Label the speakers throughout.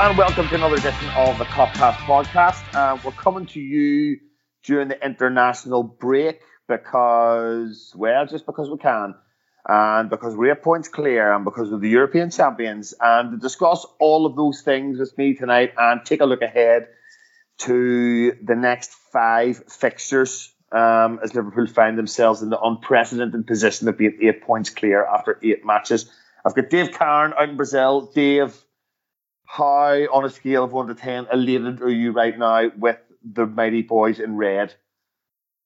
Speaker 1: And welcome to another edition of the Copcast podcast. Uh, we're coming to you during the international break because, well, just because we can, and because we're points clear, and because we're the European champions. And to discuss all of those things with me tonight and take a look ahead to the next five fixtures um, as Liverpool find themselves in the unprecedented position of being eight points clear after eight matches. I've got Dave Cairn out in Brazil. Dave, how, on a scale of one to ten, elated are you right now with the mighty boys in red?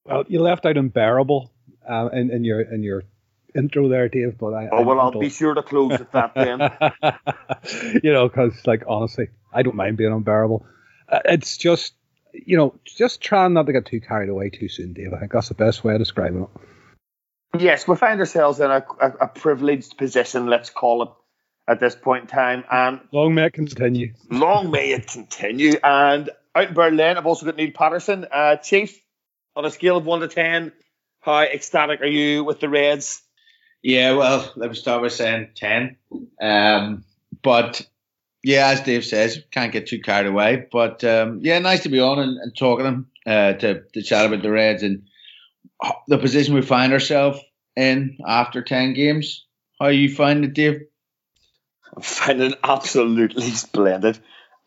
Speaker 2: Well, you left out unbearable uh, in, in your in your intro there, Dave. But I
Speaker 1: oh well, I will be sure to close at that then.
Speaker 2: you know, because like honestly, I don't mind being unbearable. Uh, it's just you know, just trying not to get too carried away too soon, Dave. I think that's the best way of describing it.
Speaker 1: Yes, we find ourselves in a, a, a privileged position, let's call it, at this point in time. And
Speaker 2: long may it continue.
Speaker 1: Long may it continue. And out in Berlin, I've also got Neil Patterson. Uh, Chief, on a scale of one to ten, how ecstatic are you with the Reds?
Speaker 3: Yeah, well, let me start by saying ten. Um, but yeah, as Dave says, can't get too carried away. But um, yeah, nice to be on and, and talking to them uh, to to chat about the Reds and the position we find ourselves in after ten games. How you find it, Dave?
Speaker 1: I'm finding it absolutely splendid,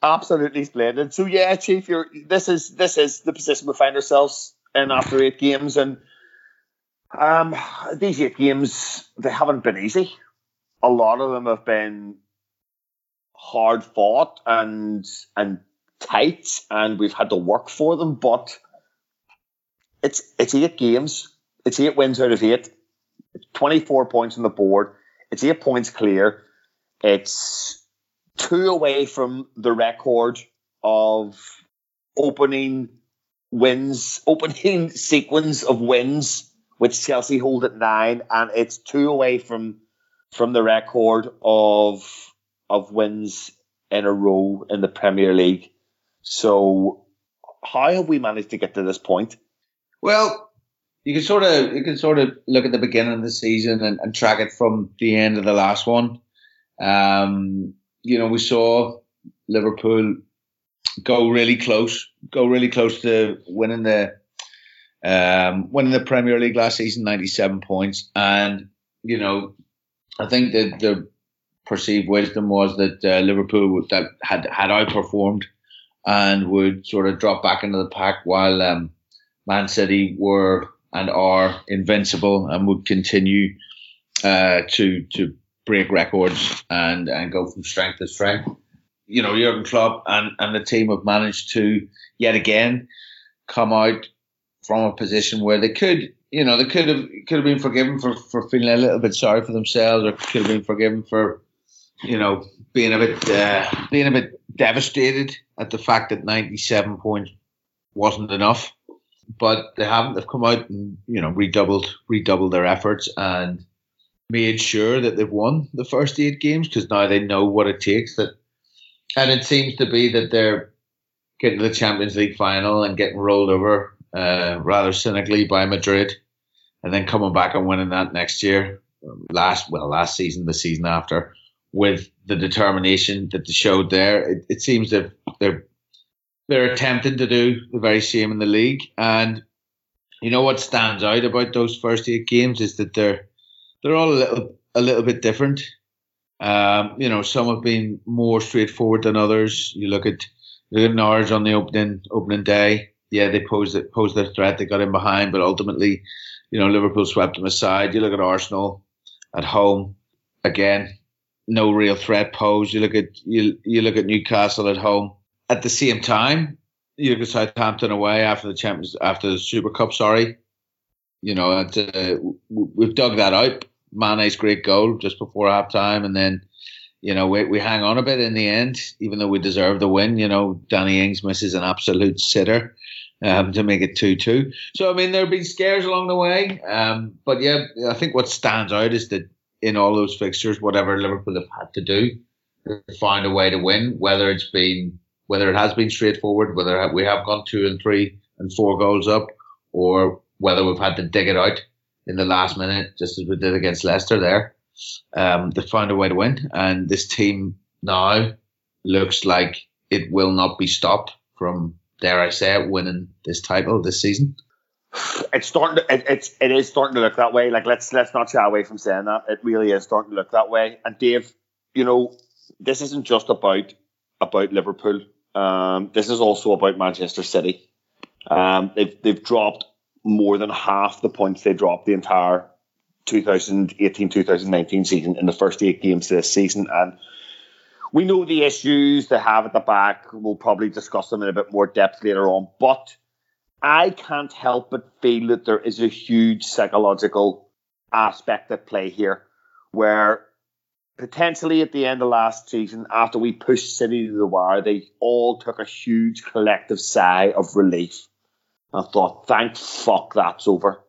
Speaker 1: absolutely splendid. So yeah, Chief, you're this is this is the position we find ourselves in after eight games, and um, these eight games they haven't been easy. A lot of them have been hard fought and and tight, and we've had to work for them. But it's it's eight games. It's eight wins out of eight. Twenty four points on the board. It's eight points clear. It's two away from the record of opening wins, opening sequence of wins, which Chelsea hold at nine, and it's two away from from the record of of wins in a row in the Premier League. So, how have we managed to get to this point?
Speaker 3: Well, you can sort of you can sort of look at the beginning of the season and, and track it from the end of the last one. Um, you know, we saw Liverpool go really close, go really close to winning the um, winning the Premier League last season, ninety seven points, and you know, I think that the perceived wisdom was that uh, Liverpool that had had outperformed and would sort of drop back into the pack while um, Man City were and are invincible and would continue uh, to to break records and and go from strength to strength. You know, Jurgen Klopp and, and the team have managed to yet again come out from a position where they could, you know, they could have could have been forgiven for, for feeling a little bit sorry for themselves, or could have been forgiven for you know, being a bit uh, being a bit devastated at the fact that 97 points wasn't enough. But they haven't. They've come out and you know redoubled redoubled their efforts and made sure that they've won the first eight games because now they know what it takes. That and it seems to be that they're getting to the Champions League final and getting rolled over uh, rather cynically by Madrid, and then coming back and winning that next year. Last well, last season, the season after with the determination that they showed there. It, it seems that they're they're attempting to do the very same in the league. And you know what stands out about those first eight games is that they're they're all a little a little bit different. Um, you know, some have been more straightforward than others. You look at look at Norwich on the opening opening day. Yeah, they posed it posed their threat. They got in behind, but ultimately, you know, Liverpool swept them aside. You look at Arsenal at home again no real threat posed. You look at you you look at Newcastle at home. At the same time, you look at Southampton away after the Champions after the Super Cup. Sorry, you know we've dug that out. Mane's great goal just before half time, and then you know we we hang on a bit in the end, even though we deserve the win. You know Danny Ings misses an absolute sitter. Um, to make it 2 2. So, I mean, there have been scares along the way. Um, but yeah, I think what stands out is that in all those fixtures, whatever Liverpool have had to do, find a way to win. Whether it's been whether it has been straightforward, whether we have gone two and three and four goals up, or whether we've had to dig it out in the last minute, just as we did against Leicester there. Um, they found a way to win, and this team now looks like it will not be stopped from, dare I say it, winning this title this season.
Speaker 1: It's starting. To, it, it's it is starting to look that way. Like let's let's not shy away from saying that. It really is starting to look that way. And Dave, you know, this isn't just about about Liverpool. Um, this is also about Manchester City. Um, they've they've dropped more than half the points they dropped the entire 2018-2019 season in the first eight games this season, and we know the issues they have at the back. We'll probably discuss them in a bit more depth later on, but I can't help but feel that there is a huge psychological aspect at play here, where potentially at the end of last season, after we pushed City to the wire, they all took a huge collective sigh of relief. I thought, thank fuck that's over.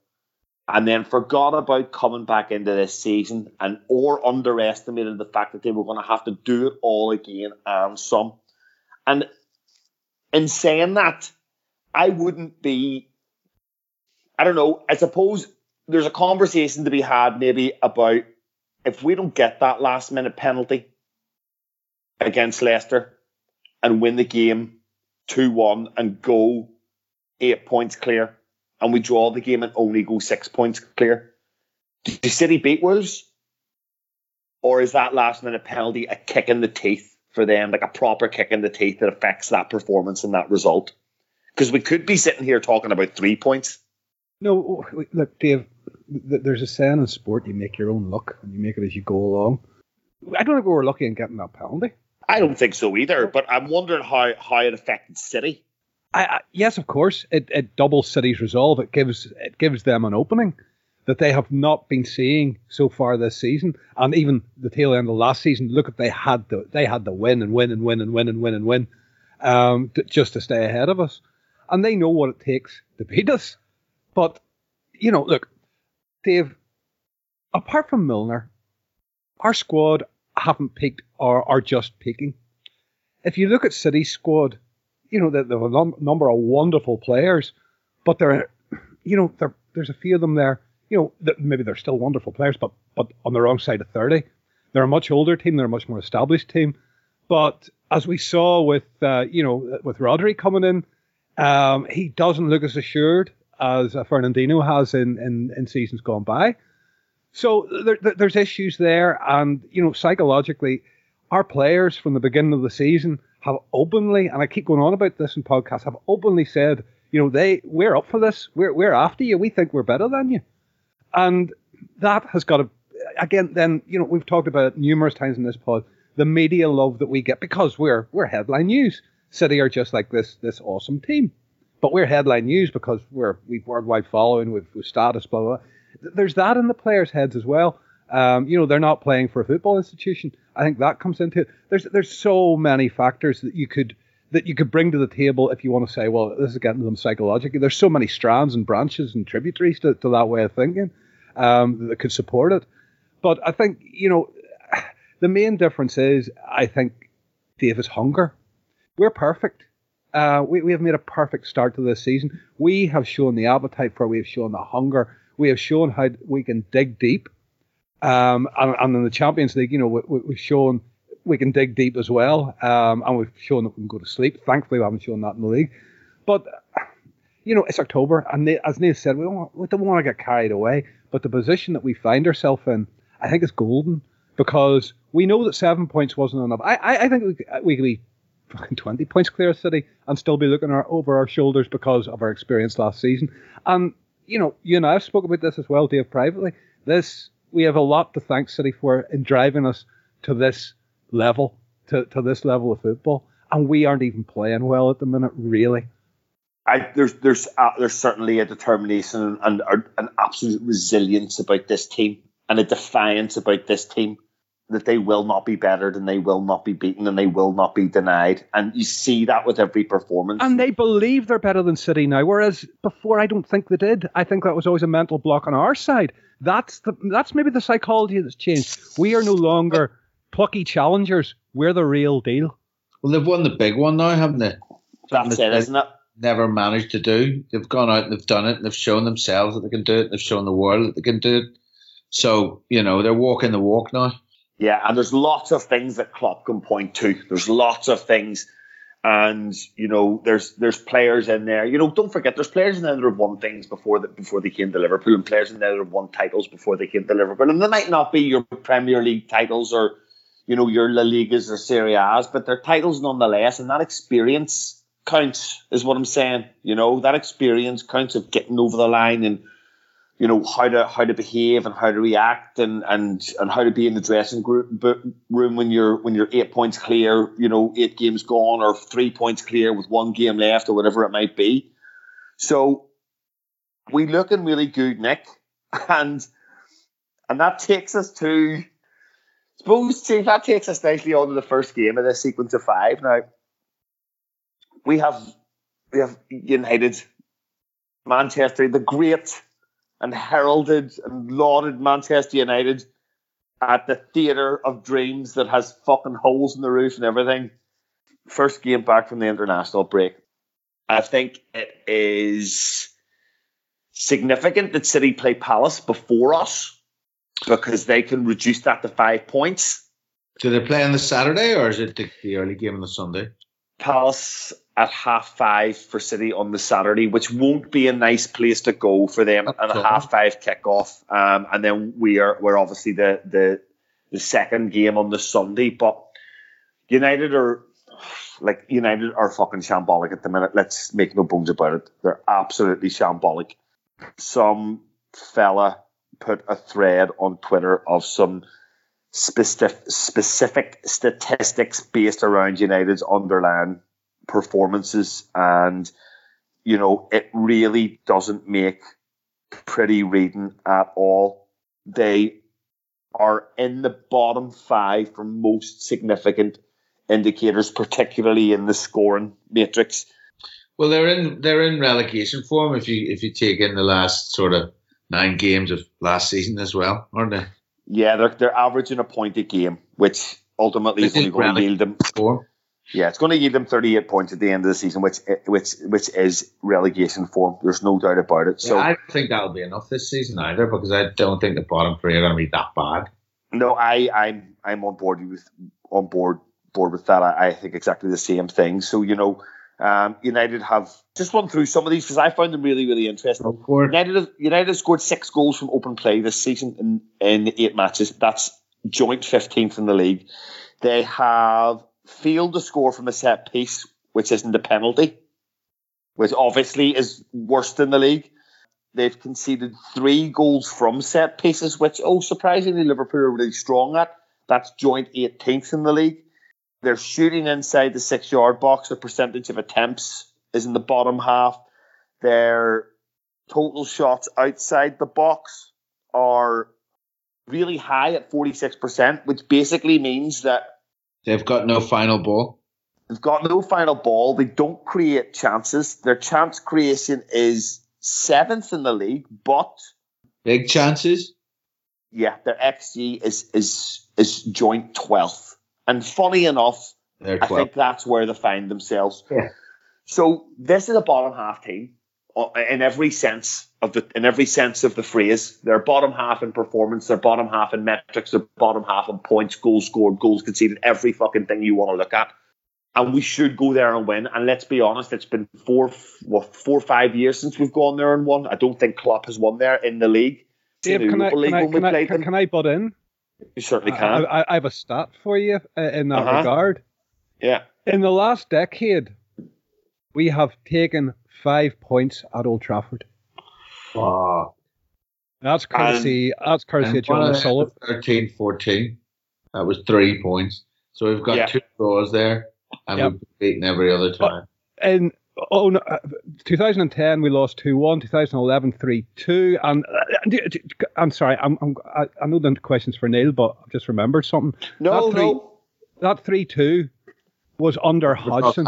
Speaker 1: And then forgot about coming back into this season and or underestimated the fact that they were going to have to do it all again and some. And in saying that, I wouldn't be I don't know, I suppose there's a conversation to be had maybe about if we don't get that last minute penalty against Leicester and win the game 2 1 and go eight points clear, and we draw the game and only go six points clear, do City beat Wolves? Or is that last minute penalty a kick in the teeth for them, like a proper kick in the teeth that affects that performance and that result? Because we could be sitting here talking about three points.
Speaker 2: No, oh, look, Dave, there's a saying in sport you make your own luck and you make it as you go along. I don't think we were lucky in getting that penalty.
Speaker 1: I don't think so either, but I'm wondering how, how it affected City.
Speaker 2: I, I, yes, of course, it, it doubles City's resolve. It gives it gives them an opening that they have not been seeing so far this season, and even the tail end of last season. Look, at they had the they had to win and win and win and win and win and win, um, to, just to stay ahead of us, and they know what it takes to beat us. But you know, look, Dave, apart from Milner, our squad haven't peaked or are just peaking. If you look at City's squad, you know, there are a number of wonderful players, but there, you know, there, there's a few of them there. You know, that maybe they're still wonderful players, but but on the wrong side of thirty. They're a much older team. They're a much more established team. But as we saw with uh, you know with Rodri coming in, um, he doesn't look as assured as uh, Fernandinho has in, in, in seasons gone by. So there, there's issues there, and you know psychologically, our players from the beginning of the season have openly, and I keep going on about this in podcasts, have openly said, you know, they we're up for this, we're we're after you, we think we're better than you, and that has got to again. Then you know we've talked about it numerous times in this pod, the media love that we get because we're we're headline news. City are just like this this awesome team, but we're headline news because we're we've worldwide following, we've, we've status, blah, blah blah. There's that in the players' heads as well. Um, you know, they're not playing for a football institution. I think that comes into it. There's there's so many factors that you could that you could bring to the table if you want to say, well, this is getting them psychologically. There's so many strands and branches and tributaries to, to that way of thinking um, that could support it. But I think you know the main difference is I think Davis hunger. We're perfect. Uh, we, we have made a perfect start to this season. We have shown the appetite for. We have shown the hunger. We have shown how we can dig deep um, and, and, in the Champions League, you know, we, have shown we can dig deep as well, um, and we've shown that we can go to sleep. Thankfully, we haven't shown that in the league. But you know, it's October, and as Neil said, we don't, want, we don't want to get carried away. But the position that we find ourselves in, I think, is golden because we know that seven points wasn't enough. I, I, I think we, we could be fucking 20 points clear of City and still be looking our, over our shoulders because of our experience last season. And, you know, you and I have spoken about this as well, Dave, privately. This we have a lot to thank City for in driving us to this level, to, to this level of football. And we aren't even playing well at the minute, really.
Speaker 1: I, there's there's uh, there's certainly a determination and, and an absolute resilience about this team and a defiance about this team that they will not be bettered and they will not be beaten and they will not be denied. And you see that with every performance.
Speaker 2: And they believe they're better than City now, whereas before I don't think they did. I think that was always a mental block on our side. That's the that's maybe the psychology that's changed. We are no longer plucky challengers. We're the real deal.
Speaker 3: Well, they've won the big one now, haven't they?
Speaker 1: That's it, isn't it?
Speaker 3: Never managed to do. They've gone out and they've done it. And they've shown themselves that they can do it. They've shown the world that they can do it. So you know they're walking the walk now.
Speaker 1: Yeah, and there's lots of things that Klopp can point to. There's lots of things, and you know, there's there's players in there. You know, don't forget, there's players in there that have won things before that before they came to Liverpool, and players in there that have won titles before they came to Liverpool, and they might not be your Premier League titles or you know your La Ligas or Serie A's, but they're titles nonetheless, and that experience counts, is what I'm saying. You know, that experience counts of getting over the line and you know how to how to behave and how to react and and and how to be in the dressing room when you're when you're eight points clear, you know, eight games gone or three points clear with one game left or whatever it might be. So we looking really good, Nick, and and that takes us to suppose see that takes us nicely on to the first game of this sequence of five. Now we have we have United, Manchester, the great and heralded and lauded Manchester United at the theatre of dreams that has fucking holes in the roof and everything. First game back from the international break. I think it is significant that City play Palace before us because they can reduce that to five points.
Speaker 3: Do they play on the Saturday or is it the, the early game on the Sunday?
Speaker 1: Palace at half five for City on the Saturday, which won't be a nice place to go for them, and a half five kickoff. Um, and then we are we're obviously the the the second game on the Sunday, but United are like United are fucking shambolic at the minute. Let's make no bones about it. They're absolutely shambolic. Some fella put a thread on Twitter of some specific specific statistics based around United's underlying performances, and you know it really doesn't make pretty reading at all. They are in the bottom five for most significant indicators, particularly in the scoring matrix.
Speaker 3: Well, they're in they're in relegation form if you if you take in the last sort of nine games of last season as well, aren't they?
Speaker 1: Yeah, they're they're averaging a point a game, which ultimately is only going to yield them. Form. Yeah, it's going to yield them 38 points at the end of the season, which which which is relegation form. There's no doubt about it. So
Speaker 3: yeah, I don't think that'll be enough this season either, because I don't think the bottom three are going to be that bad.
Speaker 1: No, I I'm I'm on board with on board board with that. I, I think exactly the same thing. So you know, um, United have just run through some of these because I found them really really interesting. United have, United have scored six goals from open play this season in in eight matches. That's joint 15th in the league. They have failed to score from a set piece, which isn't a penalty, which obviously is worse than the league. They've conceded three goals from set pieces, which, oh, surprisingly, Liverpool are really strong at. That's joint 18th in the league. They're shooting inside the six yard box. The percentage of attempts is in the bottom half. Their total shots outside the box are really high at 46%, which basically means that
Speaker 3: They've got no final ball.
Speaker 1: They've got no final ball. They don't create chances. Their chance creation is seventh in the league, but
Speaker 3: big chances.
Speaker 1: Yeah, their XG is is is joint twelfth. And funny enough, I think that's where they find themselves.
Speaker 3: Yeah.
Speaker 1: So this is a bottom half team uh, in every sense of the in every sense of the phrase. They're bottom half in performance, they're bottom half in metrics, they're bottom half in points, goals scored, goals conceded, every fucking thing you want to look at. And we should go there and win. And let's be honest, it's been four, what, four or five years since we've gone there and won. I don't think Klopp has won there in the league.
Speaker 2: Dave, can, I, can, I, can, I, can, can I butt in?
Speaker 1: You certainly can.
Speaker 2: I, I have a stat for you uh, in that uh-huh. regard.
Speaker 1: Yeah.
Speaker 2: In the last decade, we have taken five points at Old Trafford.
Speaker 3: Wow.
Speaker 2: That's courtesy. And, that's courtesy of John Sullivan.
Speaker 3: 13 14. That was three points. So we've got yeah. two draws there, and yep. we've beaten every other time.
Speaker 2: In oh no, uh, 2010 we lost 2-1. 2011 3-2. And uh, I'm sorry, I'm, I'm I, I know the questions for Neil, but I've just remembered something.
Speaker 1: No, that three, no.
Speaker 2: That 3-2 was under Hodgson.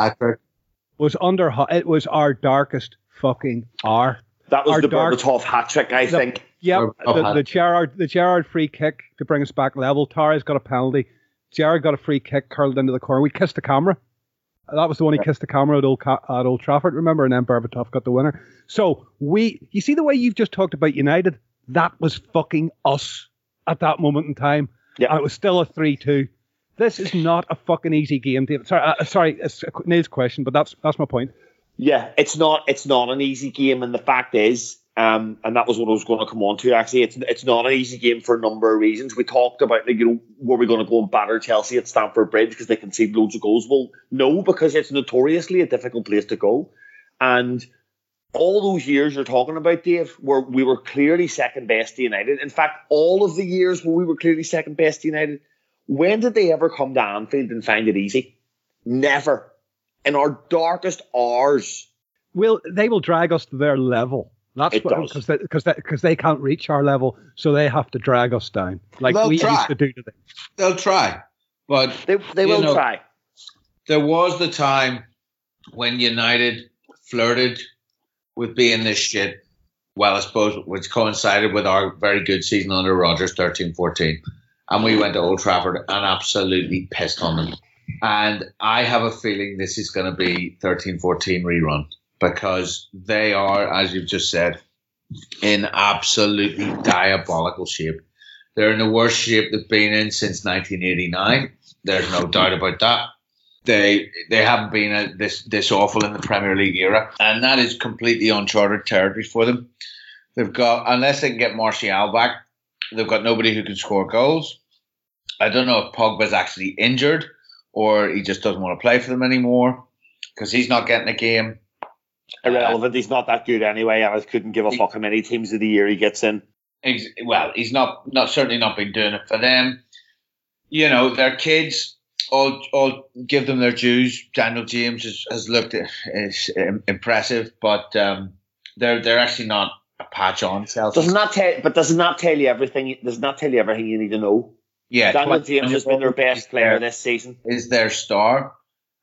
Speaker 2: Was under it was our darkest fucking hour.
Speaker 1: That was Our the dark, Berbatov hat trick, I the, think.
Speaker 2: Yeah, the, the Gerrard the Gerrard free kick to bring us back level. Torres got a penalty. Gerrard got a free kick curled into the corner. We kissed the camera. That was the one he kissed the camera at Old, at Old Trafford, remember? And then Berbatov got the winner. So we, you see the way you've just talked about United? That was fucking us at that moment in time. and it was still a three-two. This is not a fucking easy game, David. Sorry, uh, sorry, it's Neil's question, but that's that's my point.
Speaker 1: Yeah, it's not it's not an easy game, and the fact is, um, and that was what I was going to come on to. Actually, it's it's not an easy game for a number of reasons. We talked about, like, you know, were we going to go and batter Chelsea at Stamford Bridge because they concede loads of goals? Well, no, because it's notoriously a difficult place to go, and all those years you're talking about, Dave, where we were clearly second best to United. In fact, all of the years where we were clearly second best to United, when did they ever come to Anfield and find it easy? Never. In our darkest hours.
Speaker 2: Will they will drag us to their level? That's
Speaker 1: It
Speaker 2: what
Speaker 1: does.
Speaker 2: because they, because they, because they can't reach our level, so they have to drag us down, like
Speaker 3: They'll
Speaker 2: we
Speaker 3: try.
Speaker 2: used to do to them.
Speaker 3: They'll try, but
Speaker 1: They, they will
Speaker 3: know-
Speaker 1: try.
Speaker 3: there was the time when United flirted with being this shit. Well, I suppose which coincided with our very good season under Rodgers, 13 14. And we went to Old Trafford and absolutely pissed on them. And I have a feeling this is going to be 13 14 rerun because they are, as you've just said, in absolutely diabolical shape. They're in the worst shape they've been in since 1989. There's no doubt about that they they haven't been uh, this this awful in the Premier League era, and that is completely uncharted territory for them. They've got unless they can get Martial back, they've got nobody who can score goals. I don't know if Pogba's actually injured or he just doesn't want to play for them anymore because he's not getting a game.
Speaker 1: Irrelevant. He's not that good anyway, and I couldn't give a fuck how many teams of the year he gets in.
Speaker 3: Ex- well, he's not not certainly not been doing it for them. You know, their kids all all give them their dues. Daniel James has, has looked is um, impressive, but um, they're they're actually not a patch on Chelsea.
Speaker 1: Doesn't that tell? But doesn't that tell you everything? Does not tell you everything you need to know?
Speaker 3: Yeah, 20
Speaker 1: James has been their best player this season.
Speaker 3: is their star.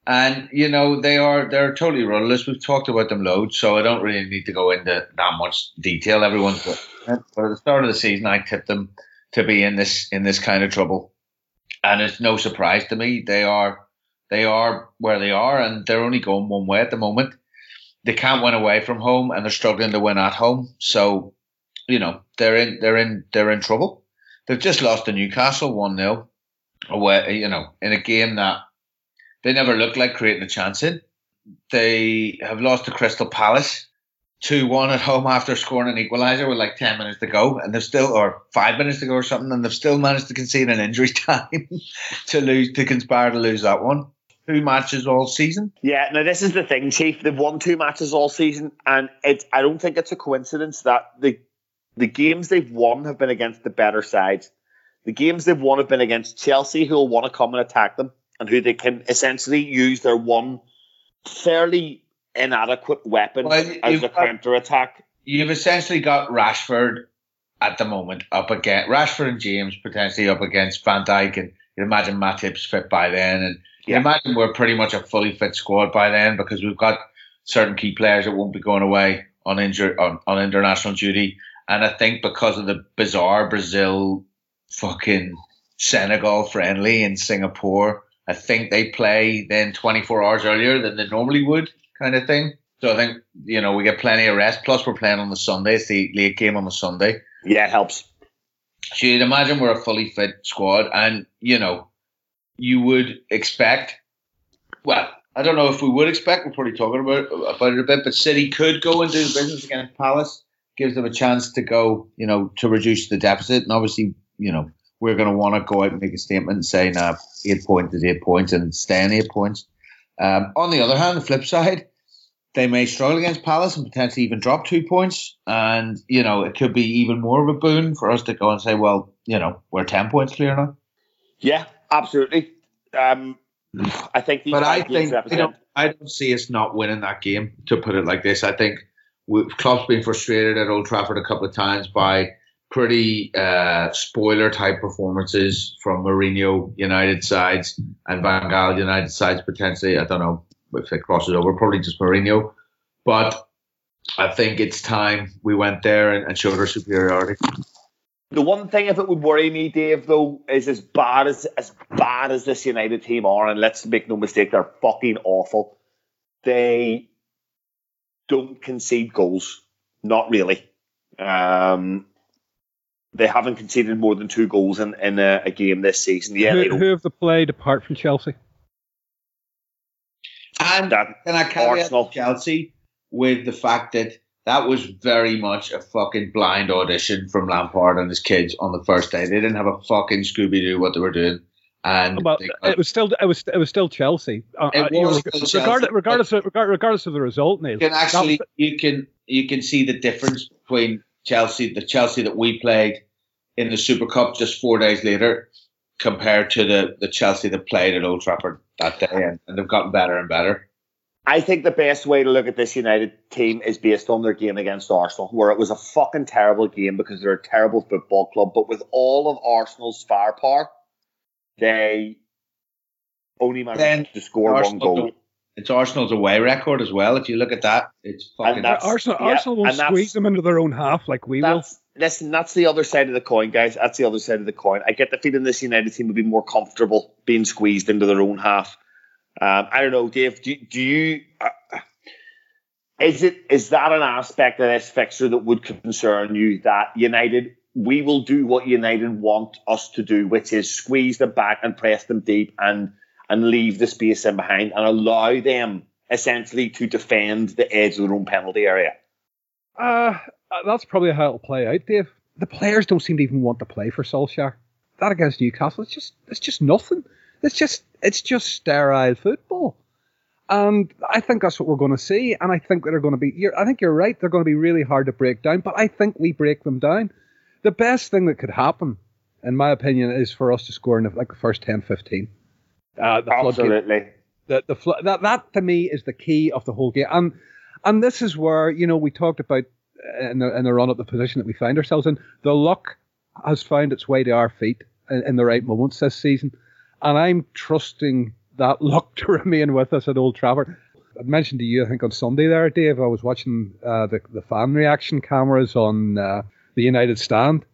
Speaker 3: And you know they are they're totally rudderless. We've talked about them loads, so I don't really need to go into that much detail. Everyone's but at the start of the season, I tipped them to be in this in this kind of trouble, and it's no surprise to me. They are they are where they are, and they're only going one way at the moment. They can't win away from home, and they're struggling to win at home. So, you know they're in they're in they're in trouble. They've just lost to Newcastle one 0 away. You know in a game that they never looked like creating a chance in. They have lost to Crystal Palace 2 1 at home after scoring an equaliser with like 10 minutes to go, and they've still, or five minutes to go or something, and they've still managed to concede an injury time to lose, to conspire to lose that one. Two matches all season.
Speaker 1: Yeah, now this is the thing, Chief. They've won two matches all season, and it. I don't think it's a coincidence that the the games they've won have been against the better sides. The games they've won have been against Chelsea, who will want to come and attack them, and who they can essentially use their one fairly inadequate weapon
Speaker 3: Well,
Speaker 1: as a counter attack.
Speaker 3: You've essentially got Rashford at the moment up against Rashford and James potentially up against Van Dijk, and you imagine Matip's fit by then, and you
Speaker 1: Yeah.
Speaker 3: imagine we're pretty much a fully fit squad by then because we've got certain key players that won't be going away on injured on, on international duty, and I think because of the bizarre Brazil fucking Senegal friendly in Singapore, I think they play then 24 hours earlier than they normally would, kind of thing. So I think you know we get plenty of rest. Plus we're playing on the Sunday. It's the late game on the Sunday.
Speaker 1: Yeah, it helps.
Speaker 3: So you'd imagine we're a fully fit squad, and you know, you would expect. Well, I don't know if we would expect. We're probably talking about about it a bit, but City could go and do business against Palace. Gives them a chance to go, you know, to reduce the deficit, and obviously, you know, we're going to want to go out and make a statement and say, "Nah, eight points is eight points, and stay in eight points." Um, on the other hand, the flip side, they may struggle against Palace and potentially even drop two points. And, you know, it could be even more of a boon for us to go and say, well, you know, we're 10 points clear now.
Speaker 1: Yeah, absolutely. Um, I think these
Speaker 3: But I think,
Speaker 1: represent.
Speaker 3: don't, I don't see us not winning that game, to put it like this. I think Klopp's been frustrated at Old Trafford a couple of times by pretty uh, spoiler type performances from Mourinho United sides and Van Gaal United sides potentially. I don't know if it crosses over, probably just Mourinho. But I think it's time we went there and, and showed our superiority.
Speaker 1: The one thing, if it would worry me, Dave, though, is as bad as as bad as this United team are, and let's make no mistake, they're fucking awful. They don't concede goals, not really. Um, they haven't conceded more than two goals in, in a, a game this season. Yeah,
Speaker 2: who, who have they played apart from Chelsea?
Speaker 3: And that can I caveat Arsenal. Chelsea with the fact that that was very much a fucking blind audition from Lampard and his kids on the first day. They didn't have a fucking Scooby Doo what they were doing. And
Speaker 2: well, it was still it was it was still Chelsea. Uh, it uh, was know, still regardless, Chelsea. Regardless, of, regardless of the result, Neil.
Speaker 3: You can actually was, you can you can see the difference between Chelsea, the Chelsea that we played in the Super Cup just four days later, compared to the the Chelsea that played at Old Trafford that day, and, and they've gotten better and better.
Speaker 1: I think the best way to look at this United team is based on their game against Arsenal, where it was a fucking terrible game because they're a terrible football club. But with all of Arsenal's firepower, they only managed then to score Arsenal, one goal.
Speaker 3: It's Arsenal's away record as well. If you look at that, it's fucking.
Speaker 2: Arsenal, yeah, Arsenal will squeeze them into their own half like we will.
Speaker 1: Listen, that's the other side of the coin, guys. That's the other side of the coin. I get the feeling this United team would be more comfortable being squeezed into their own half. Um, I don't know, Dave. Do, do you? Uh, is it is that an aspect of this fixture that would concern you? That United, we will do what United want us to do, which is squeeze them back and press them deep and and leave the space in behind and allow them essentially to defend the edge of their own penalty area.
Speaker 2: Uh, that's probably how it'll play out, Dave. The players don't seem to even want to play for Solskjaer. That against Newcastle, it's just it's just nothing. It's just it's just sterile football. And I think that's what we're going to see. And I think they're going to be. I think you're right. They're going to be really hard to break down. But I think we break them down. The best thing that could happen, in my opinion, is for us to score in the, like the first 10, 15.
Speaker 1: Uh, the Absolutely.
Speaker 2: The, the fl- that that to me is the key of the whole game. And and this is where you know we talked about uh, in the, in the run up the position that we find ourselves in. The luck has found its way to our feet in, in the right moments this season, and I'm trusting that luck to remain with us at Old Trafford. I mentioned to you, I think on Sunday there, Dave, I was watching uh, the the fan reaction cameras on uh, the United stand,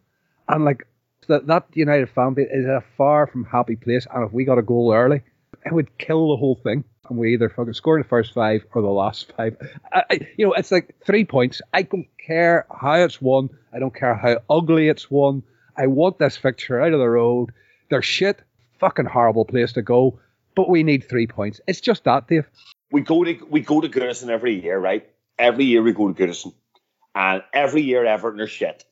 Speaker 2: and like that that United fan base is a far from happy place. And if we got a goal early, it would kill the whole thing. And we either fucking score the first five or the last five. I, I, you know, it's like three points. I don't care how it's won. I don't care how ugly it's won. I want this fixture out of the road. They're shit. Fucking horrible place to go. But we need three points. It's just that, Dave.
Speaker 1: We go to we go to Goodison every year, right? Every year we go to Goodison. And every year Everton are shit.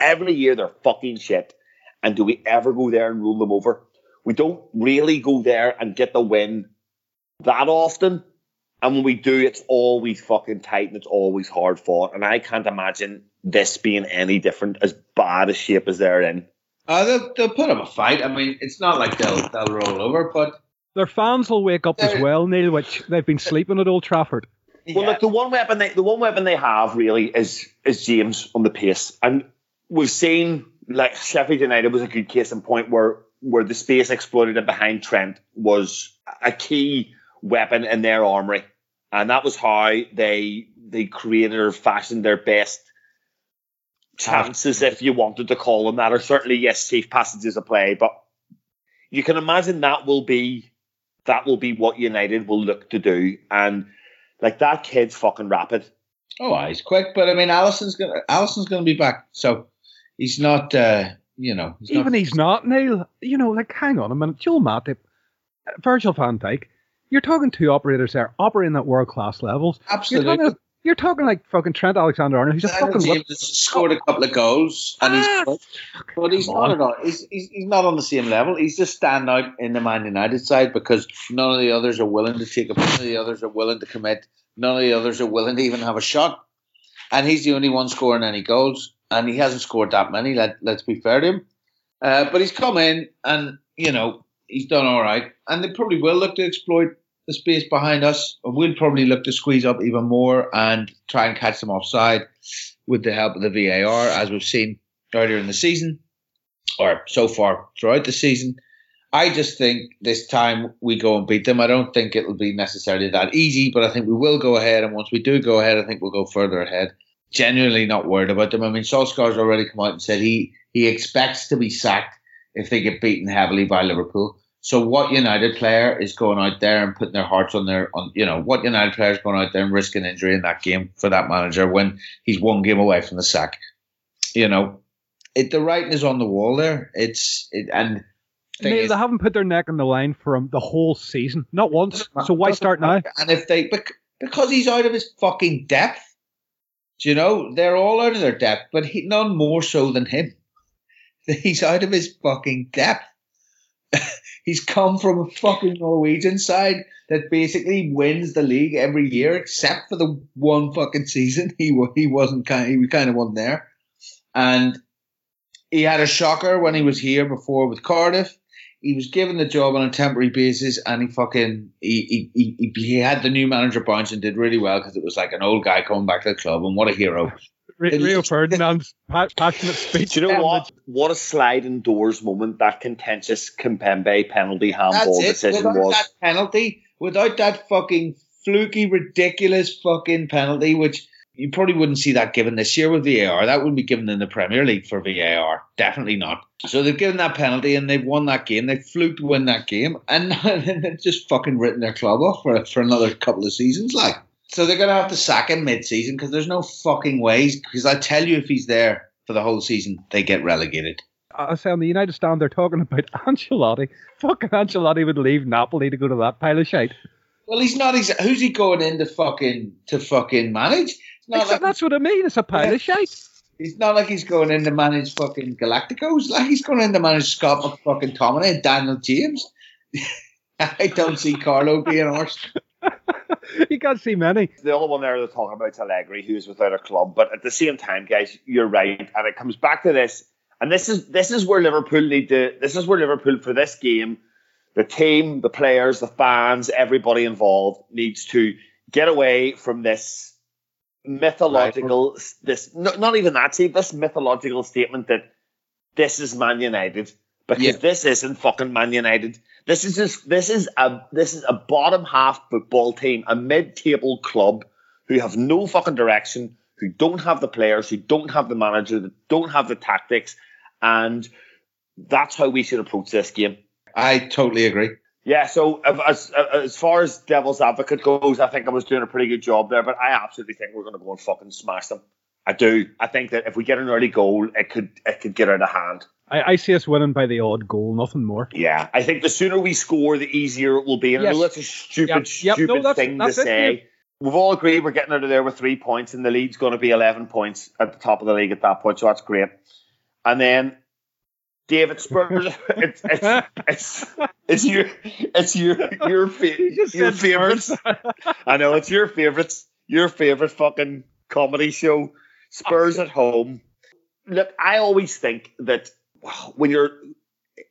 Speaker 1: Every year they're fucking shit. And do we ever go there and rule them over? We don't really go there and get the win that often. And when we do, it's always fucking tight and it's always hard fought. And I can't imagine this being any different, as bad a shape as they're in.
Speaker 3: Uh, they'll, they'll put up a fight. I mean, it's not like they'll they'll roll over, but
Speaker 2: their fans will wake up as well, Neil. Which they've been sleeping at Old Trafford.
Speaker 1: Yeah. Well, look, the one weapon they the one weapon they have really is is James on the pace, and we've seen like Sheffield United was a good case in point where where the space exploited behind Trent was a key weapon in their armory, and that was how they they created or fashioned their best chances, if you wanted to call them that, or certainly yes, safe passages of play. But you can imagine that will be that will be what United will look to do, and like that kid's fucking rapid.
Speaker 3: Oh, he's quick, but I mean, Alisson's gonna Alisson's gonna be back, so he's not. Uh, you know,
Speaker 2: he's even not, he's not Neil. You know, like hang on a minute, Joel Matip, Virgil Van Dijk. You're talking two operators there operating at world class levels.
Speaker 3: Absolutely.
Speaker 2: You're talking, you're talking, like fucking Trent Alexander Arnold. He's a fucking
Speaker 3: James scored a couple of goals, and he's ah, but he's not at all. He's, he's he's not on the same level. He's just stand out in the Man United side because none of the others are willing to take a. None of the others are willing to commit. None of the others are willing to even have a shot, and he's the only one scoring any goals and he hasn't scored that many. Let Let's be fair to him. Uh, but he's come in, and you know he's done all right, and they probably will look to exploit the space behind us. We'll probably look to squeeze up even more and try and catch them offside with the help of the VAR, as we've seen earlier in the season, or so far throughout the season. I just think this time we go and beat them. I don't think it'll be necessarily that easy, but I think we will go ahead. And once we do go ahead, I think we'll go further ahead genuinely not worried about them. I mean, Solskjaer's already come out and said he he expects to be sacked if they get beaten heavily by Liverpool. So what United player is going out there and putting their hearts on their on you know what United player is going out there and risking injury in that game for that manager when he's one game away from the sack, you know, it, the writing is on the wall there. It's it, and is-
Speaker 2: they haven't put their neck on the line for him the whole season, not once. So why start now?
Speaker 3: And if they because he's out of his fucking depth, do you know they're all out of their depth, but he none more so than him. He's out of his fucking depth. he's come from a fucking Norwegian side that basically wins the league every year, except for the one fucking season he he wasn't kind he kind of wasn't there, and he had a shocker when he was here before with Cardiff he was given the job on a temporary basis, and he fucking he he he, he had the new manager bounce and did really well because it was like an old guy coming back to the club, and what a hero!
Speaker 2: Rio
Speaker 3: It-
Speaker 2: Ferdinand's passionate speech.
Speaker 1: Do you know what?
Speaker 2: the-
Speaker 1: What a sliding doors moment that contentious Kimpembe penalty handball
Speaker 3: That's it.
Speaker 1: decision
Speaker 3: Without
Speaker 1: was.
Speaker 3: that penalty, without that fucking fluky, ridiculous fucking penalty, which you probably wouldn't see that given this year with VAR. That wouldn't be given in the Premier League for VAR. Definitely not. So they've given that penalty and they've won that game. They fluked to win that game and they've just fucking written their club off for, for another couple of seasons. Like, so they're gonna have to sack him mid-season because there's no fucking ways. Because I tell you, if he's there for the whole season, they get relegated.
Speaker 2: I say on the United stand, they're talking about Ancelotti. Fucking Ancelotti would leave Napoli to go to that pile of shite.
Speaker 3: Well, he's not. Exa- who's he going in to fucking to fucking manage? It's not
Speaker 2: Except
Speaker 3: like
Speaker 2: that's what I mean. It's a pile
Speaker 3: Yeah.
Speaker 2: of shite.
Speaker 3: He's not like he's going in to manage fucking Galacticos. Like he's going in to manage Scott McFucking Tominay and Daniel James. I don't see Carlo being ours.
Speaker 2: you can't see many.
Speaker 1: the only one there they're talking about is Allegri, who's without a club. But at the same time, guys, you're right, and it comes back to this. And this is this is where Liverpool need to. This is where Liverpool for this game, the team, the players, the fans, everybody involved needs to get away from this mythological. This no, not even that. See this mythological statement that this is Man United because
Speaker 3: Yeah.
Speaker 1: this isn't fucking Man United. This is just this is a this is a bottom half football team, a mid-table club who have no fucking direction, who don't have the players, who don't have the manager, that don't have the tactics, and that's how we should approach this game.
Speaker 3: I totally agree.
Speaker 1: Yeah, so as as far as devil's advocate goes, I think I was doing a pretty good job there, but I absolutely think we're going to go and fucking smash them. I do. I think that if we get an early goal, it could it could get out of hand.
Speaker 2: I, I see us winning by the odd goal, nothing more.
Speaker 1: Yeah, I think the sooner we score, the easier it will be. And I know
Speaker 2: Yes.
Speaker 1: that's a stupid,
Speaker 2: Yep, yep,
Speaker 1: stupid
Speaker 2: no, that's-
Speaker 1: thing
Speaker 2: that's
Speaker 1: to
Speaker 2: it,
Speaker 1: say. We've all agreed we're getting out of there with three points, and the lead's going to be 11 points at the top of the league at that point, so that's great. And then, David Spurs, it's, it's, it's, it's your, it's your, your, fa-
Speaker 2: just
Speaker 1: your favorites. I know it's your favorites, your favorite fucking comedy show, Spurs at home. Look, I always think that when you're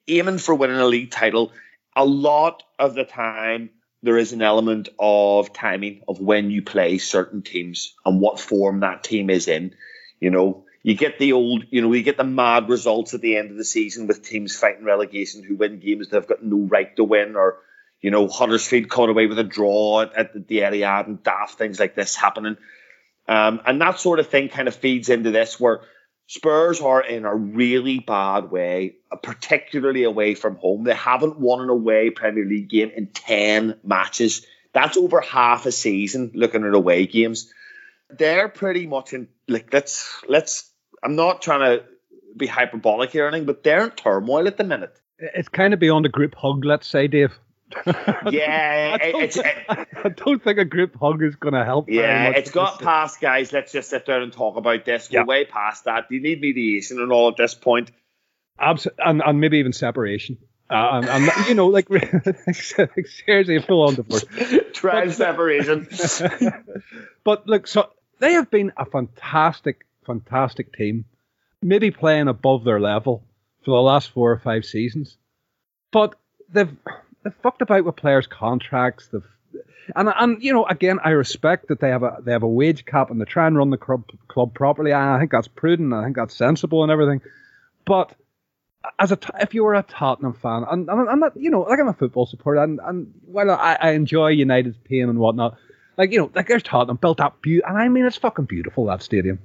Speaker 1: aiming for winning a league title, a lot of the time there is an element of timing of when you play certain teams and what form that team is in. You know, you get the old, you know, you get the mad results at the end of the season with teams fighting relegation who win games they've got no right to win, or you know, Huddersfield caught away with a draw at, at the, Etihad and daft things like this happening. Um, and that sort of thing kind of feeds into this where Spurs are in a really bad way, uh, particularly away from home. They haven't won an away Premier League game in 10 matches. That's over half a season looking at away games. They're pretty much in, like, let's, let's, I'm not trying to be hyperbolic here or anything, but they're in turmoil at the minute.
Speaker 2: It's kind of beyond a group hug, let's say, Dave.
Speaker 1: Yeah,
Speaker 2: I don't,
Speaker 1: it's,
Speaker 2: think, I don't think a group hug is going to help. very
Speaker 1: Yeah, it's got past, guys. Let's just sit down and talk about this. We're
Speaker 2: Yeah.
Speaker 1: way past that. Do you need mediation and all at this point?
Speaker 2: Abs- and, and maybe even separation. Uh, and, and, you know, like, seriously, full on divorce.
Speaker 1: Trial separation.
Speaker 2: but look, so they have been a fantastic, fantastic team, maybe playing above their level for the last four or five seasons. But they've they've fucked about with players' contracts. They've and and you know, again, I respect that they have a they have a wage cap and they try and run the club club properly. I think that's prudent. I think that's sensible and everything. But as a if you were a Tottenham fan, and, and I'm not, you know, like I'm a football supporter, and and while I, I enjoy United's pain and whatnot, like you know, like there's Tottenham built that beautiful, and I mean it's fucking beautiful that stadium,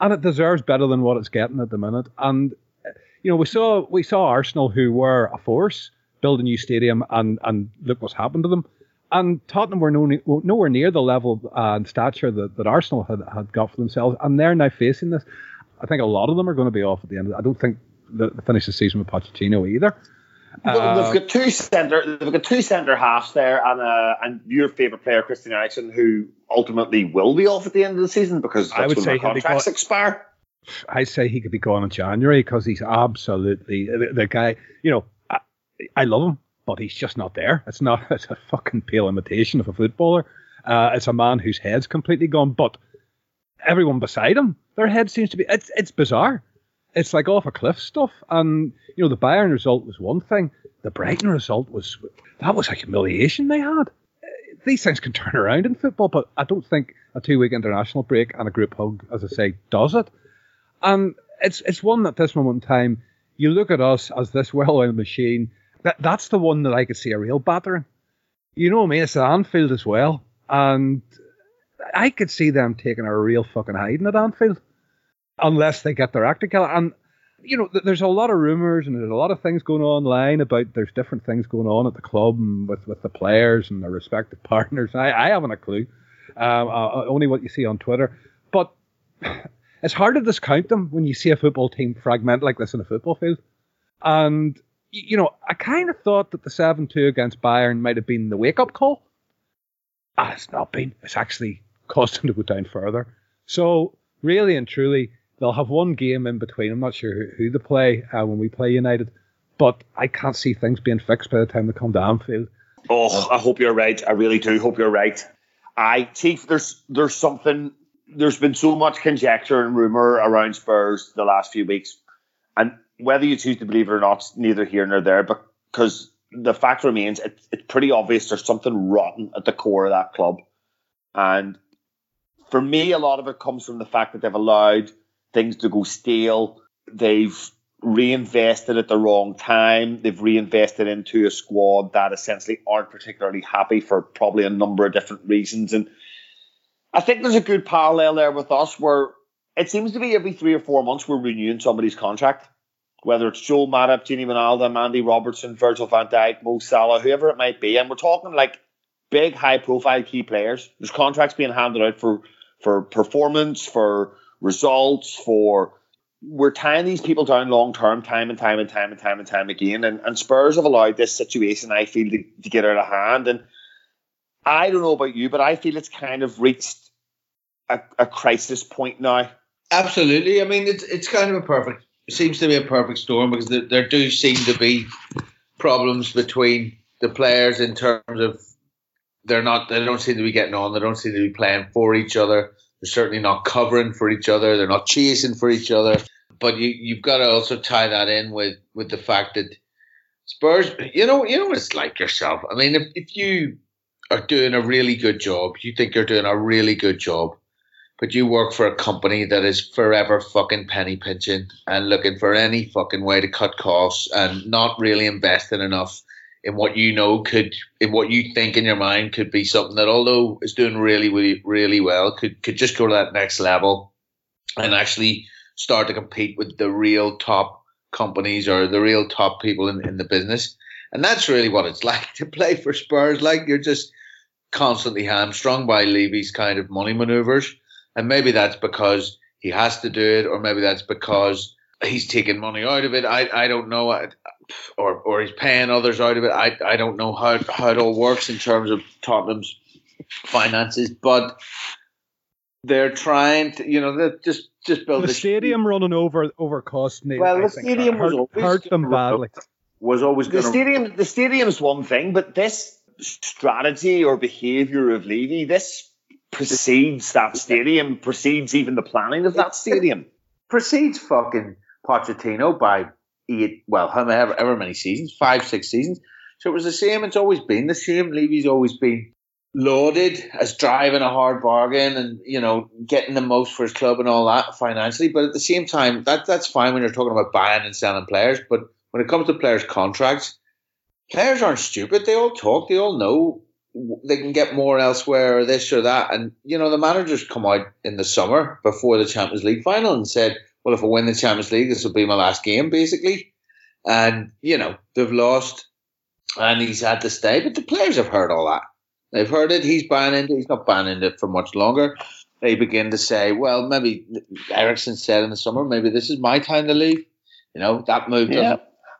Speaker 2: and it deserves better than what it's getting at the minute. And uh, you know, we saw we saw Arsenal who were a force build a new stadium, and and look what's happened to them. And Tottenham were no, nowhere near the level and stature that, that Arsenal had, had got for themselves, and they're now facing this. I think a lot of them are going to be off at the end. I don't think they finish the season with Pochettino either.
Speaker 1: Well, uh, they've got two centre, they've got two centre halves there, and uh, and your favourite player, Christian Eriksen, who ultimately will be off at the end of the season because I would say contracts expire.
Speaker 2: I say he could be gone in January because he's absolutely the, the, guy. You know, I, I, love him, but he's just not there. It's not. It's a fucking pale imitation of a footballer. Uh, it's a man whose head's completely gone, but everyone beside him, their head seems to be. It's it's bizarre it's like off a cliff stuff. And you know, the Bayern result was one thing. The Brighton result was that was a humiliation they had. These things can turn around in football, but I don't think a two-week international break and a group hug, as I say, does it. And it's it's one at this moment in time. You look at us as this well-oiled machine. That that's the one that I could see a real battering. You know what I mean? It's at Anfield as well, and I could see them taking a real fucking hiding at Anfield unless they get their act together. And you know, there's a lot of rumors and there's a lot of things going on online about there's different things going on at the club and with, with the players and their respective partners. I, I haven't a clue, um, uh, only what you see on Twitter. But it's hard to discount them when you see a football team fragment like this in a football field. And you know, I kind of thought that the seven-two against Bayern might have been the wake-up call. Ah, it's not been. It's actually caused them to go down further. So really and truly They'll have one game in between. I'm not sure who, they play uh, when we play United, but I can't see things being fixed by the time they come to Anfield.
Speaker 1: Oh, I hope you're right. I really do hope you're right. I Chief, there's there's something. There's been so much conjecture and rumor around Spurs the last few weeks, and whether you choose to believe it or not, neither here nor there. Because the fact remains, it's it's pretty obvious there's something rotten at the core of that club, and for me, a lot of it comes from the fact that they've allowed things to go stale. They've reinvested at the wrong time. They've reinvested into a squad that essentially aren't particularly happy for probably a number of different reasons. And I think there's a good parallel there with us where it seems to be every three or four months we're renewing somebody's contract. Whether it's Joel Matip, Gini Wijnaldum, Andy Robertson, Virgil van Dijk, Mo Salah, whoever it might be. And we're talking like big, high profile key players. There's contracts being handed out for, for performance, for results, for we're tying these people down long term, time and time and time and time and time again. And, and Spurs have allowed this situation, I feel, to, to get out of hand. And I don't know about you, but I feel it's kind of reached a, a crisis point now.
Speaker 3: Absolutely. I mean, it's it's kind of a perfect. It seems to be a perfect storm because there, there do seem to be problems between the players in terms of they're not. They don't seem to be getting on. They don't seem to be playing for each other. They're certainly not covering for each other. They're not chasing for each other. But you, you've got to also tie that in with, with the fact that Spurs, you know, you know what it's like yourself. I mean, if, if you are doing a really good job, you think you're doing a really good job, but you work for a company that is forever fucking penny pinching and looking for any fucking way to cut costs and not really investing enough in what you know could in what you think in your mind could be something that although is doing really really really well could could just go to that next level and actually start to compete with the real top companies or the real top people in, in the business. And that's really what it's like to play for Spurs. Like you're just constantly hamstrung by Levy's kind of money maneuvers. And maybe that's because he has to do it or maybe that's because he's taking money out of it. I, I don't know, or or he's paying others out of it. I, I don't know how how it all works in terms of Tottenham's finances, but they're trying to, you know, they just just build
Speaker 2: the stadium running over over cost.
Speaker 3: well, the stadium
Speaker 2: hurt,
Speaker 3: was
Speaker 2: hurt them badly.
Speaker 3: Was always
Speaker 1: the stadium. The stadium is one thing, but this strategy or behaviour of Levy, this precedes that stadium, precedes even the planning of that stadium.
Speaker 3: Precedes fucking Pochettino by eight, well, however, ever many seasons, five, six seasons. So it was the same. It's always been the same. Levy's always been lauded as driving a hard bargain and you know getting the most for his club and all that financially. But at the same time, that that's fine when you're talking about buying and selling players. But when it comes to players' contracts, players aren't stupid. They all talk. They all know they can get more elsewhere or this or that. And you know the managers come out in the summer before the Champions League final and said well, if I win the Champions League, this will be my last game, basically. And, you know, they've lost and he's had to stay. But the players have heard all that. They've heard it. He's buying into it. He's not buying into it for much longer. they begin to say, well, maybe Eriksen said in the summer, maybe this is my time to leave. You know, that move doesn't,
Speaker 1: Yeah.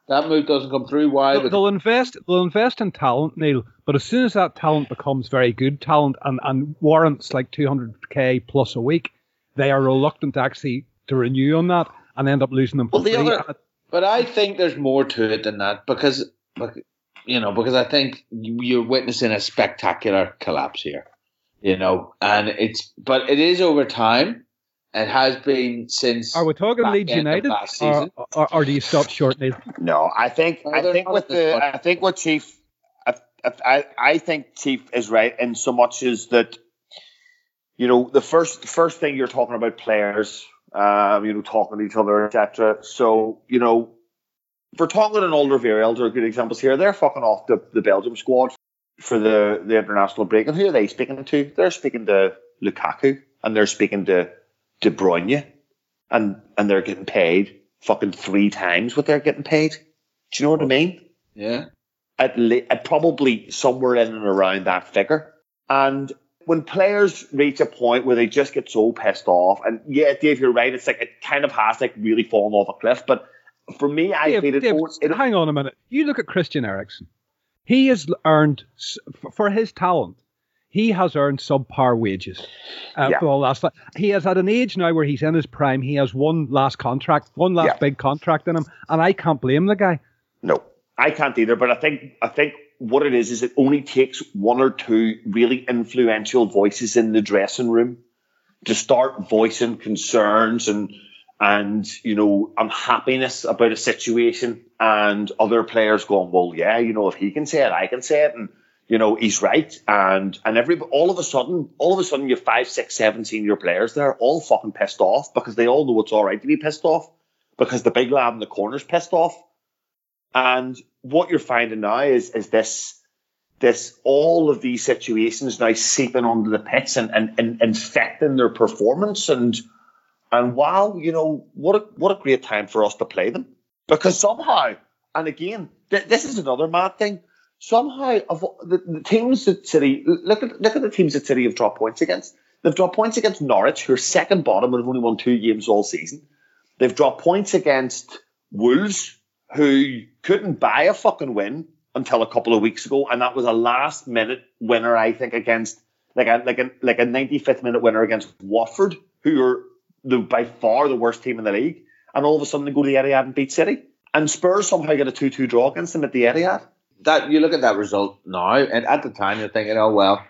Speaker 3: that move doesn't come through. Why?
Speaker 2: They'll, they'll invest. They'll invest in talent, Neil. But as soon as that talent becomes very good talent and, and warrants like 200k plus a week, they are reluctant to actually to renew on that and end up losing them for
Speaker 1: Well, the
Speaker 2: free.
Speaker 1: other-
Speaker 3: But I think there's more to it than that because, you know, because I think you- you're witnessing a spectacular collapse here, you know, and it's, but it is over time. It has been since.
Speaker 2: Are we talking
Speaker 3: back
Speaker 2: Leeds United,
Speaker 3: last
Speaker 2: or,
Speaker 3: season.
Speaker 2: or, or do you stop short, Neil?
Speaker 1: No, I think
Speaker 3: No,
Speaker 1: I think with the
Speaker 3: point.
Speaker 1: I think what Chief I, I I think Chief is right in so much as that you know the first first thing you're talking about players, um, you know, talking to each other, etc. So you know, Vertonghen and Alderweireld are good examples here. They're fucking off the, the Belgium squad for the the international break, and who are they speaking to? They're speaking to Lukaku, and they're speaking to De Bruyne, and and they're getting paid fucking three times what they're getting paid. Do you know what I mean?
Speaker 3: Yeah.
Speaker 1: At, le- at probably somewhere in and around that figure. And when players reach a point where they just get so pissed off, and yeah, Dave, you're right. It's like it kind of has like really fallen off a cliff. But for me, I
Speaker 2: Dave,
Speaker 1: feel it.
Speaker 2: Dave,
Speaker 1: it,
Speaker 2: hang on a minute. You look at Christian Eriksen. He has earned for his talent. He has earned subpar wages uh,
Speaker 1: Yeah.
Speaker 2: for the last. He has at an age now where he's in his prime. He has one last contract, one last
Speaker 1: Yeah.
Speaker 2: big contract in him, and I can't blame the guy.
Speaker 1: No, I can't either. But I think I think what it is is it only takes one or two really influential voices in the dressing room to start voicing concerns and and you know unhappiness about a situation, and other players going, well, yeah, you know, if he can say it, I can say it, and you know he's right, and and every all of a sudden, all of a sudden, you have five, six, seven senior players there, all fucking pissed off because they all know it's all right to be pissed off because the big lad in the corner's pissed off. And what you're finding now is is this this all of these situations now seeping onto the pits and, and, and infecting their performance and and wow, you know, what a what a great time for us to play them. Because somehow, and again, th- this is another mad thing. Somehow, of the, the teams that City look at look at the teams that City have dropped points against. They've dropped points against Norwich, who are second bottom and have only won two games all season. They've dropped points against Wolves, who couldn't buy a fucking win until a couple of weeks ago, and that was a last minute winner, I think, against like a like a like a 95th minute winner against Watford, who are the by far the worst team in the league, and all of a sudden they go to the Etihad and beat City, and Spurs somehow get a two-two draw against them at the Etihad.
Speaker 3: That you look at that result now, and at the time you're thinking, oh well,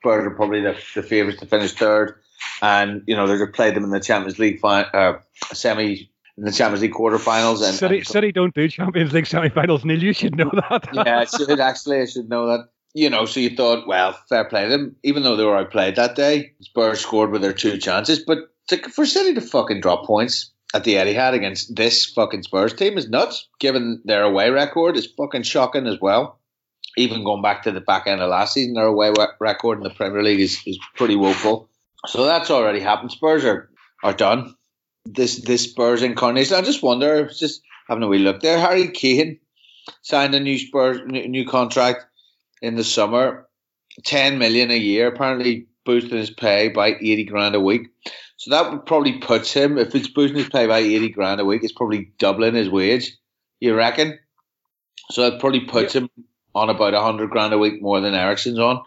Speaker 3: Spurs are probably the, the favourites to finish third, and you know they're going to play them in the Champions League fi- uh, semi in the Champions League quarterfinals. And,
Speaker 2: City,
Speaker 3: and
Speaker 2: City don't do Champions League semi-finals, Neil. You should know that.
Speaker 3: yeah, I should actually. I should know that. You know, so you thought, well, fair play to them. Even though they were outplayed that day, Spurs scored with their two chances. But to, for City to fucking drop points at the Etihad against this fucking Spurs team is nuts. Given their away record, is fucking shocking as well. Even going back to the back end of last season, their away record in the Premier League is, is pretty woeful. So that's already happened. Spurs are, are done. This this Spurs incarnation. I just wonder, just having a wee look there. Harry Kane signed a new Spurs new, new contract in the summer, ten million a year. Apparently, boosting his pay by eighty grand a week. So that would probably puts him if it's boosting his pay by eighty grand a week. It's probably doubling his wage. You reckon? So that probably puts him on about hundred grand a week more than Eriksen's on.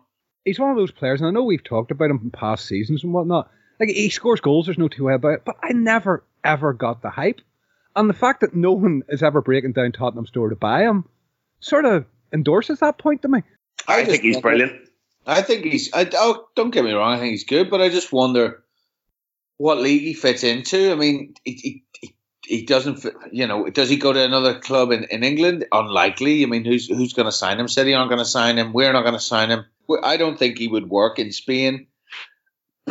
Speaker 2: He's one of those players, and I know we've talked about him in past seasons and whatnot. Like he scores goals, there's no two way about it. But I never ever got the hype, and the fact that no one is ever breaking down Tottenham's door to buy him, sort of endorses that point to me.
Speaker 1: I,
Speaker 3: just
Speaker 1: think he's
Speaker 3: wonder-
Speaker 1: brilliant.
Speaker 3: I think he's. I, oh, don't get me wrong. I think he's good, but I just wonder what league he fits into. I mean, he, he, he- he doesn't. Fit, you know, does he go to another club in, in England? Unlikely. I mean, who's who's going to sign him? City aren't going to sign him. We're not going to sign him. I don't think he would work in Spain.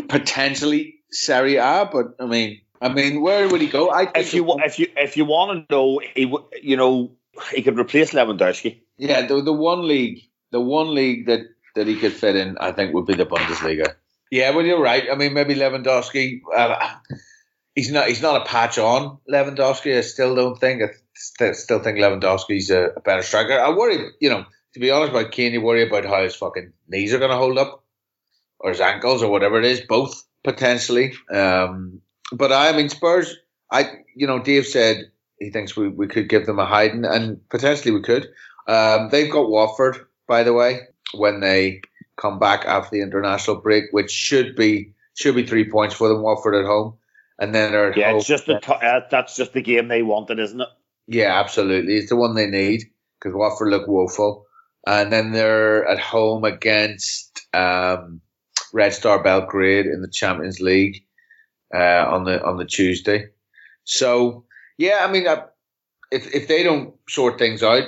Speaker 3: Potentially Serie A, but I mean, I mean, where would he go? I think
Speaker 1: If you if you if you want to know, he you know he could replace Lewandowski.
Speaker 3: Yeah, the the one league, the one league that that he could fit in, I think, would be the Bundesliga. Yeah, well, you're right. I mean, maybe Lewandowski. Uh, he's not. He's not a patch on Lewandowski. I still don't think. I st- still think Lewandowski's a, a better striker. I worry. You know, to be honest about Kane, you worry about how his fucking knees are going to hold up, or his ankles, or whatever it is. Both. potentially. Um, but I mean, Spurs. I you know, Dave said he thinks we, we could give them a hiding, and potentially we could. Um, they've got Watford, by the way, when they come back after the international break, which should be should be three points for them. Watford at home, and then they're
Speaker 1: yeah,
Speaker 3: home.
Speaker 1: it's just the t- uh, that's just the game they wanted, isn't it?
Speaker 3: Yeah, absolutely. It's the one they need because Watford look woeful. And then they're at home against um, Red Star Belgrade in the Champions League uh, on the on the Tuesday. So yeah, I mean, uh, if if they don't sort things out,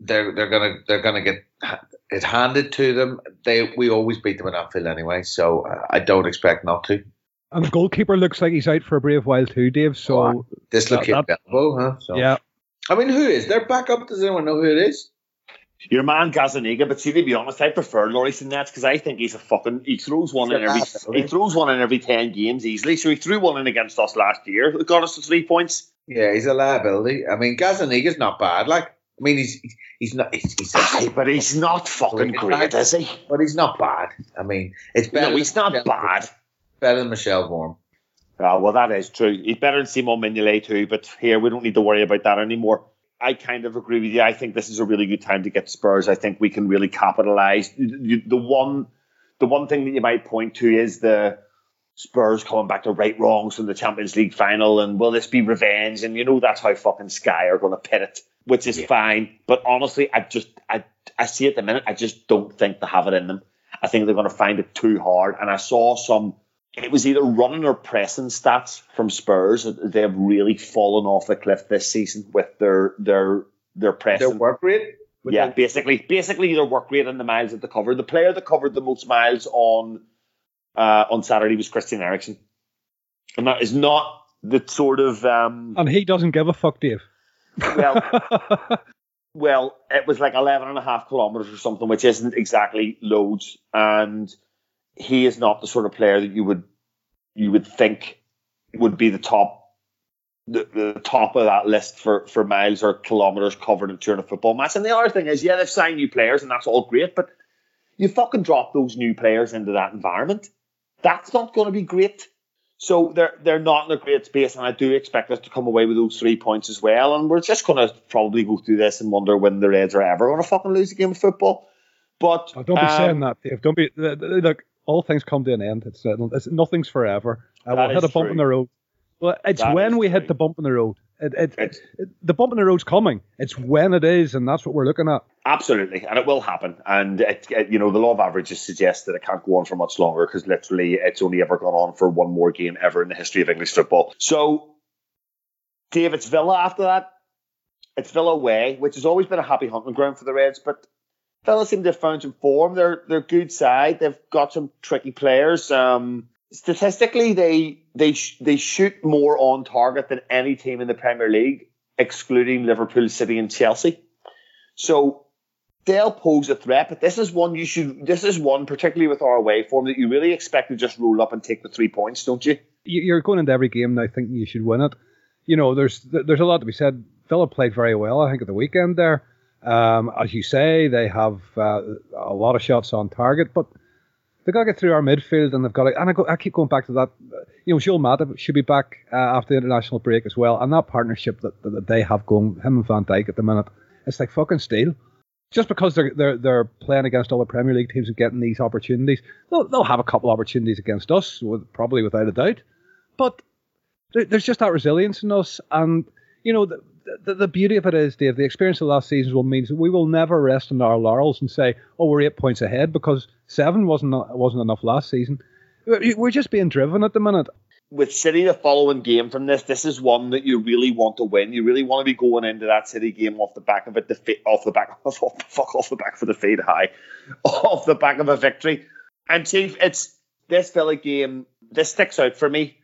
Speaker 3: they're they're gonna they're gonna get it handed to them. They we always beat them in Anfield anyway, so uh, I don't expect not to.
Speaker 2: And the goalkeeper looks like he's out for a brave while too, Dave. So
Speaker 3: oh, dislocate
Speaker 2: that,
Speaker 3: elbow, huh? So.
Speaker 2: Yeah.
Speaker 3: I mean, who is their backup? Does anyone know who it is?
Speaker 1: Your man Gazzaniga, but see, to be honest, I prefer Lloris nets because I think he's a fucking. He throws one in every. He throws one in every ten games easily. So he threw one in against us last year. It got us to three points.
Speaker 3: Yeah, he's a liability. I mean, Gazzaniga's not bad. Like, I mean, he's he's not. He's, he's
Speaker 1: Aye, but he's not fucking great, is he?
Speaker 3: But he's not bad. I mean, it's better.
Speaker 1: No, he's not
Speaker 3: Michel,
Speaker 1: bad.
Speaker 3: Better than Michel Vorm.
Speaker 1: Oh, ah, well, that is true. He's better than Simon Mignolet too, but here we don't need to worry about that anymore. I kind of agree with you. I think this is a really good time to get Spurs. I think we can really capitalise. The one, the one thing that you might point to is the Spurs coming back to right wrongs from the Champions League final, and will this be revenge? And you know that's how fucking Sky are going to pit it, which is yeah. fine. But honestly, I just, I, I see at the minute, I just don't think they have it in them. I think they're going to find it too hard. And I saw some it was either running or pressing stats from Spurs. They have really fallen off the cliff this season with their their their pressing.
Speaker 3: Their work rate.
Speaker 1: Yeah, basically, basically their work rate and the miles that they covered. The player that covered the most miles on uh, on Saturday was Christian Eriksen, and that is not the sort of. Um,
Speaker 2: and he doesn't give a fuck, Dave.
Speaker 1: Well, well, it was like 11 and a half kilometers or something, which isn't exactly loads, and he is not the sort of player that you would you would think would be the top the, the top of that list for, for miles or kilometers covered in during a football match. And the other thing is, yeah, they've signed new players and that's all great, but you fucking drop those new players into that environment. That's not going to be great. So they're they're not in a great space, and I do expect us to come away with those three points as well. And we're just going to probably go through this and wonder when the Reds are ever going to fucking lose a game of football. But
Speaker 2: oh, don't be um, saying that, Dave. Don't be look all things come to an end. It's, uh, it's nothing's forever. Uh, I will hit a bump true. in the road. Well, it's that when we true. hit the bump in the road. It, it, it, the bump in the road's coming. It's when it is, and that's what we're looking at.
Speaker 1: Absolutely, and it will happen. And you know, the law of averages suggests that it can't go on for much longer because literally, it's only ever gone on for one more game ever in the history of English football. So, Dave, it's Villa after that. It's Villa away, which has always been a happy hunting ground for the Reds, but Villa seem to have found some form. They're they're good side. They've got some tricky players. Um, statistically, they they sh- they shoot more on target than any team in the Premier League, excluding Liverpool, City, and Chelsea. So they'll pose a threat. But this is one you should. This is one particularly with our away form that you really expect to just roll up and take the three points, don't you?
Speaker 2: You're going into every game now thinking you should win it. You know, there's there's a lot to be said. Villa played very well, I think, at the weekend there. Um, as you say, they have uh, a lot of shots on target, but they've got to get through our midfield, and they've got to. And I, go, I keep going back to that. You know, Joel Matip should be back uh, after the international break as well, and that partnership that, that they have going, him and Van Dijk at the minute, it's like fucking steel. Just because they're they're they're playing against all the Premier League teams and getting these opportunities, they'll, they'll have a couple of opportunities against us, with, probably without a doubt. But there's just that resilience in us, and you know, the, the, the, beauty of it is, Dave, the experience of last season will mean that we will never rest on our laurels and say, "Oh, we're eight points ahead," because seven wasn't wasn't enough last season. We're just being driven at the minute.
Speaker 1: With City, the following game from this, this is one that you really want to win. You really want to be going into that City game off the back of it, the off the back of fuck off the back for the fade high, off the back of a victory. And Chief, it's this Villa game. This sticks out for me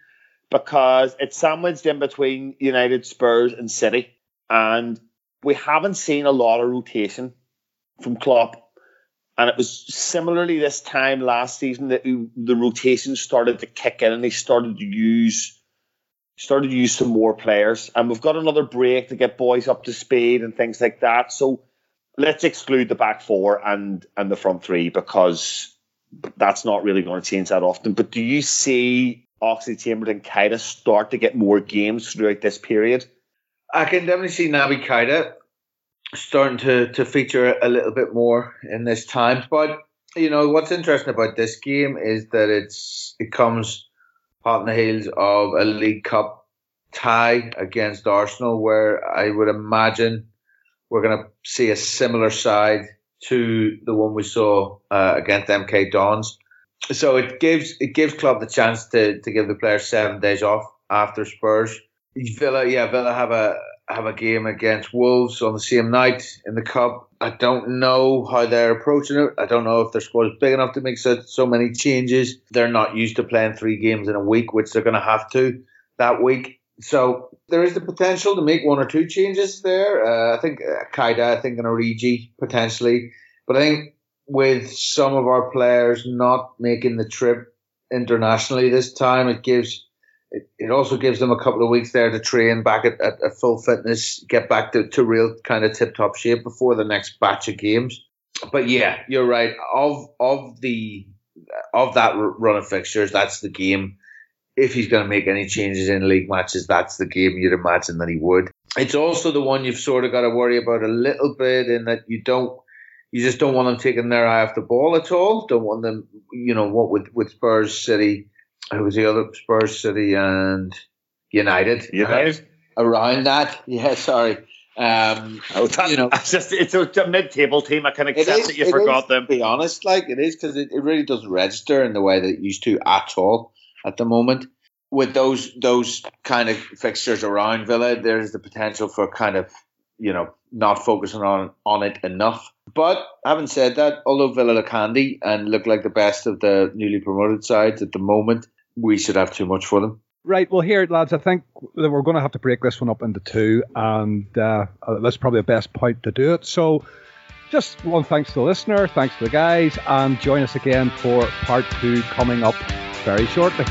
Speaker 1: because it's sandwiched in between United, Spurs, and City, and we haven't seen a lot of rotation from Klopp. And it was similarly this time last season that the rotation started to kick in, and they started to use started to use some more players. And we've got another break to get boys up to speed and things like that. So let's exclude the back four and and the front three because that's not really going to change that often. But do you see Oxlade-Chamberlain and Keita start to get more games throughout this period?
Speaker 3: I can definitely see Naby Keita starting to, to feature a little bit more in this time. But you know what's interesting about this game is that it's it comes hot on the heels of a League Cup tie against Arsenal, where I would imagine we're going to see a similar side to the one we saw uh, against MK Dons. So it gives it gives club the chance to, to give the players seven days off after Spurs. Villa, yeah, Villa have a have a game against Wolves on the same night in the cup. I don't know how they're approaching it. I don't know if their squad is big enough to make so, so many changes. They're not used to playing three games in a week, which they're going to have to that week. So there is the potential to make one or two changes there. Uh, I think uh, Keita, I think, and Origi potentially. But I think with some of our players not making the trip internationally this time, it gives it, it also gives them a couple of weeks there to train back at, at, at full fitness, get back to, to real kind of tip top shape before the next batch of games. But yeah, you're right. Of of the of that run of fixtures, that's the game if he's going to make any changes in league matches, that's the game you'd imagine that he would. It's also the one you've sort of got to worry about a little bit in that you don't, you just don't want them taking their eye off the ball at all. Don't want them, you know, what with with Spurs City, who was the other Spurs City and United.
Speaker 1: United
Speaker 3: around that, yeah. Sorry. Um,
Speaker 1: oh, that, you know, it's just it's a mid-table team. I can accept that you forgot
Speaker 3: is,
Speaker 1: them.
Speaker 3: To be honest, like it is because it, it really doesn't register in the way that it used to at all at the moment. With those those kind of fixtures around Villa, there's the potential for kind of you know not focusing on on it enough. But having said that, although Villa look handy and look like the best of the newly promoted sides at the moment, we should have too much for them.
Speaker 2: Right. Well, here, lads, I think that we're going to have to break this one up into two, and uh, that's probably the best point to do it. So, just one thanks to the listener, thanks to the guys, and join us again for part two coming up very shortly.